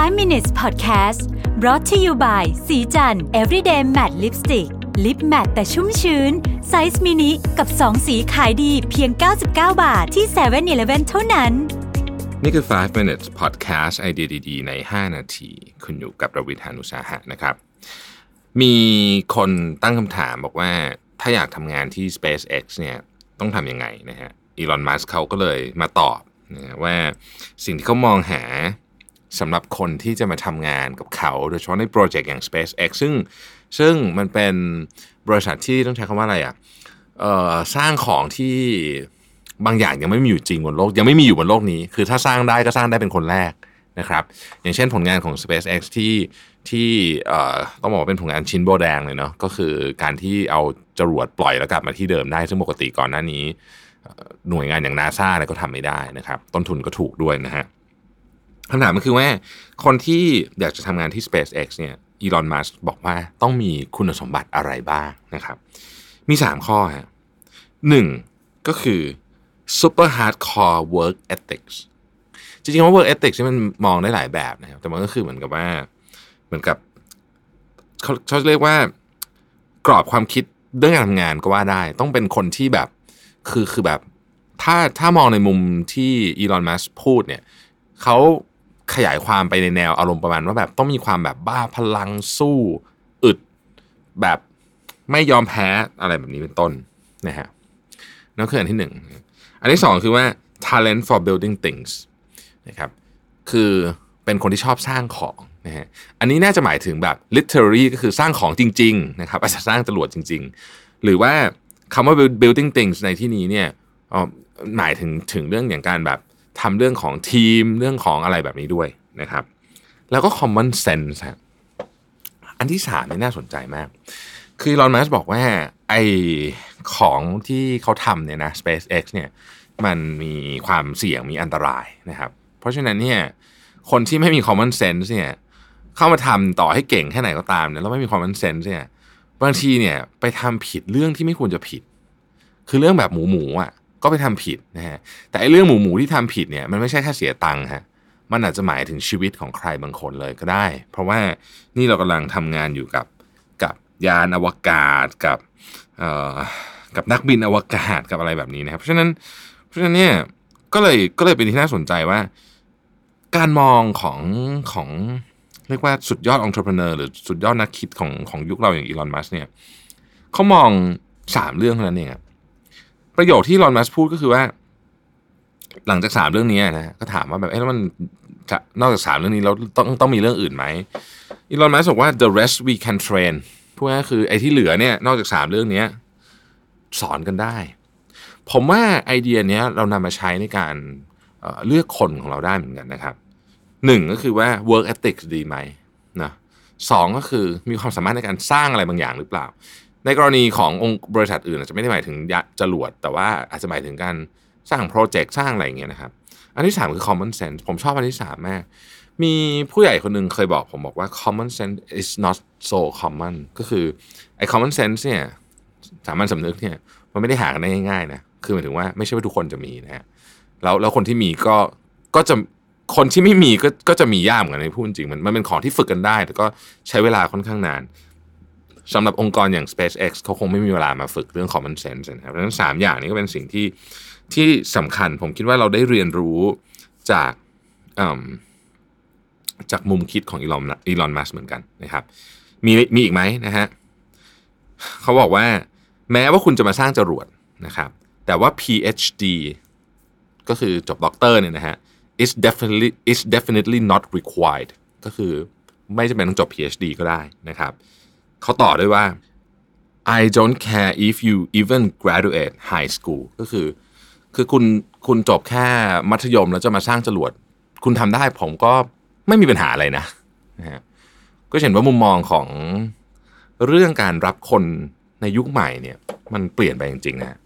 5 minutes podcast brought to you by ศรีจันทร์ everyday matte lipstick lip matte แต่ชุ่มชื้น size mini กับ 2 สีขายดีเพียง 99 บาทที่7 e เ e ่ e อเท่านั้น นี่คือ 5 minutes podcast ไอเดียดีๆ ใน 5 นาที คุณอยู่กับรวิศ หาญอุตสาหะนะครับ มีคนตั้งคำถามบอกว่าถ้าอยากทำงานที่ SpaceX เนี่ยต้องทำยังไงนะฮะอีลอนมัสก์เขาก็เลยมาตอบนะว่าสิ่งที่เขามองหา สำหรับคนที่จะมาทำงานกับเขา โดยเฉพาะในโปรเจกต์อย่าง SpaceX ซึ่งซึ่งมันเป็นบริษัทที่ต้องใช้คำว่าอะไรอะ่ะสร้างของที่บางอย่างยังไม่มีอยู่จริงบนโลกยังไม่มีอยู่บนโลกนี้ คือถ้าสร้างได้ก็สร้างได้เป็นคนแรกนะครับ อย่างเช่นผลงานของ SpaceX ที่ที่ต้องบอกว่าเป็นผลงานชิ้นโบแดงเลยเนาะก็คือการที่เอาจรวดปล่อยแล้วกลับมาที่เดิมได้ ซึ่งปกติก่อนหน้านี้ หน่วยงานอย่างนาซาเนี่ยก็ทำไม่ได้นะครับ ต้นทุนก็ถูกด้วยนะฮะ คำถามก็คือว่า คนที่อยากจะทำงานที่ SpaceX เนี่ยอีลอนมัสบอกว่าต้องมีคุณสมบัติอะไรบ้างนะครับ มี 3 ข้อฮะหนึ่งก็คือ super hardcore work ethics จริงๆว่า work ethics มันมองได้หลายแบบนะครับ แต่มันก็คือเหมือนกับว่าเหมือนกับเขาเขาเรียกว่ากรอบความคิดเรื่องการทำงานก็ว่าได้ ต้องเป็นคนที่แบบคือคือแบบ ถ้าถ้ามองในมุมที่อีลอนมัสพูดเนี่ยเขา ขยายความไปในแนวอารมณ์ประมาณว่าแบบต้องมีความแบบบ้าพลังสู้อึดแบบไม่ยอมแพ้อะไรแบบนี้เป็นต้นนะฮะนั่นคืออันที่หนึ่งอันที่สองคือว่า talent for building things นะครับคือเป็นคนที่ชอบสร้างของนะฮะอันนี้น่าจะหมายถึงแบบ literary ก็คือสร้างของจริงๆนะครับอาจจะสร้างจรวดจริง ๆ หรือว่าคำว่า building things ในที่นี้เนี่ยหมายถึงถึงเรื่องอย่างการแบบ ทำเรื่องของทีมเรื่องของอะไรแบบนี้ด้วยนะครับ แล้วก็ common sense อันที่สามนี่น่าสนใจมาก คือลอนมัสบอกว่าไอของที่เขาทำเนี่ยนะ SpaceX เนี่ยมันมีความเสี่ยงมีอันตรายนะครับ เพราะฉะนั้นเนี่ยคนที่ไม่มี common sense เนี่ยเข้ามาทำต่อให้เก่งแค่ไหนก็ตามเนี่ยแล้วไม่มี common sense เนี่ยบางทีเนี่ยไปทำผิดเรื่องที่ไม่ควรจะผิด คือเรื่องแบบหมูหมูอะ ก็ไปทำผิดนะฮะแต่ไอ้เรื่องหมูหมูที่ทำผิดเนี่ยมันไม่ใช่แค่เสียตังค์ฮะมันอาจจะหมายถึงชีวิตของใครบางคนเลยก็ได้ เพราะว่านี่เรากำลังทำงานอยู่กับกับยานอวกาศกับเอ่อกับนักบินอวกาศกับอะไรแบบนี้นะครับ เพราะฉะนั้นเพราะฉะนั้นเนี่ยก็เลยก็เลยเป็นที่น่าสนใจว่า การมองของของเรียกว่าสุดยอดองค์ประกอบหรือสุดยอดนักคิดของของยุคเราอย่างอีลอนมัสเนี่ยเขามองสามเรื่องเท่านั้นเอง ประโยคที่ลอนมัสพูดก็คือว่า หลังจากสามเรื่องนี้นะก็ถามว่าแบบเอ๊ะแล้วมันนอกจากสามเรื่องนี้เราต้องต้องมีเรื่องอื่นไหมอีลอนมัสบอกว่า the rest we can train พูดง่ายคือไอ้ที่เหลือเนี่ยนอกจากสามเรื่องนี้สอนกันได้ ผมว่าไอเดียเนี้ยเรานำมาใช้ในการเลือกคนของเราได้เหมือนกันนะครับหนึ่งก็คือว่า work ethics ดีไหมนะสองก็คือมีความสามารถในการสร้างอะไรบางอย่างหรือเปล่า ในกรณีขององค์บริษัทอื่นอาจจะไม่ได้หมายถึงยะจรวด แต่ว่าอาจจะหมายถึงการสร้างโปรเจกต์สร้างอะไรอย่างเงี้ยนะครับ อันที่สามคือ common sense ผมชอบอันที่สามมาก มีผู้ใหญ่คนหนึ่งเคยบอกผมบอกว่า common sense is not so common ก็คือไอ้ common sense เนี่ยสามัญสำนึกเนี่ยมันไม่ได้หากันได้ง่ายๆนะคือหมายถึงว่าไม่ใช่ว่าทุกคนจะมีนะฮะแล้วแล้วคนที่มีก็ก็จะคนที่ไม่มีก็ก็จะมียากเหมือนกันในพูดจริงมันมันเป็นของที่ฝึกกันได้ แต่ก็ใช้เวลาค่อนข้างนาน สำหรับองค์กรอย่าง SpaceX เขาคงไม่มีเวลามาฝึกเรื่อง common sense นะครับเพราะฉะนั้นสามอย่างนี้ก็เป็นสิ่งที่ที่สำคัญผมคิดว่าเราได้เรียนรู้จากจากมุมคิดของอีลอนอีลอนมัสเหมือนกันนะครับ มีมีอีกไหมนะฮะเขาบอกว่าแม้ว่าคุณจะมาสร้างจรวดนะครับ แต่ว่า PhD ก็คือจบด็อกเตอร์เนี่ยนะฮะ is definitely is definitely not required ก็คือไม่จำเป็นต้องจบ PhD ก็ได้นะครับ เขาต่อด้วยว่า I don't care if you even graduate high school ก็คือ คือคุณคุณจบแค่มัธยมแล้วจะมาสร้างจรวด คุณทำได้ผมก็ไม่มีปัญหาอะไรนะนะฮะก็เห็นว่ามุมมองของเรื่องการรับคนในยุคใหม่เนี่ย มันเปลี่ยนไปจริงๆนะ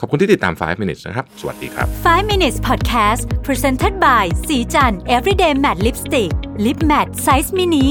ขอบคุณที่ติดตาม 5 minutes นะครับ สวัสดีครับ 5 minutes podcast presented by สีจัน everyday matte lipstick lip matte size mini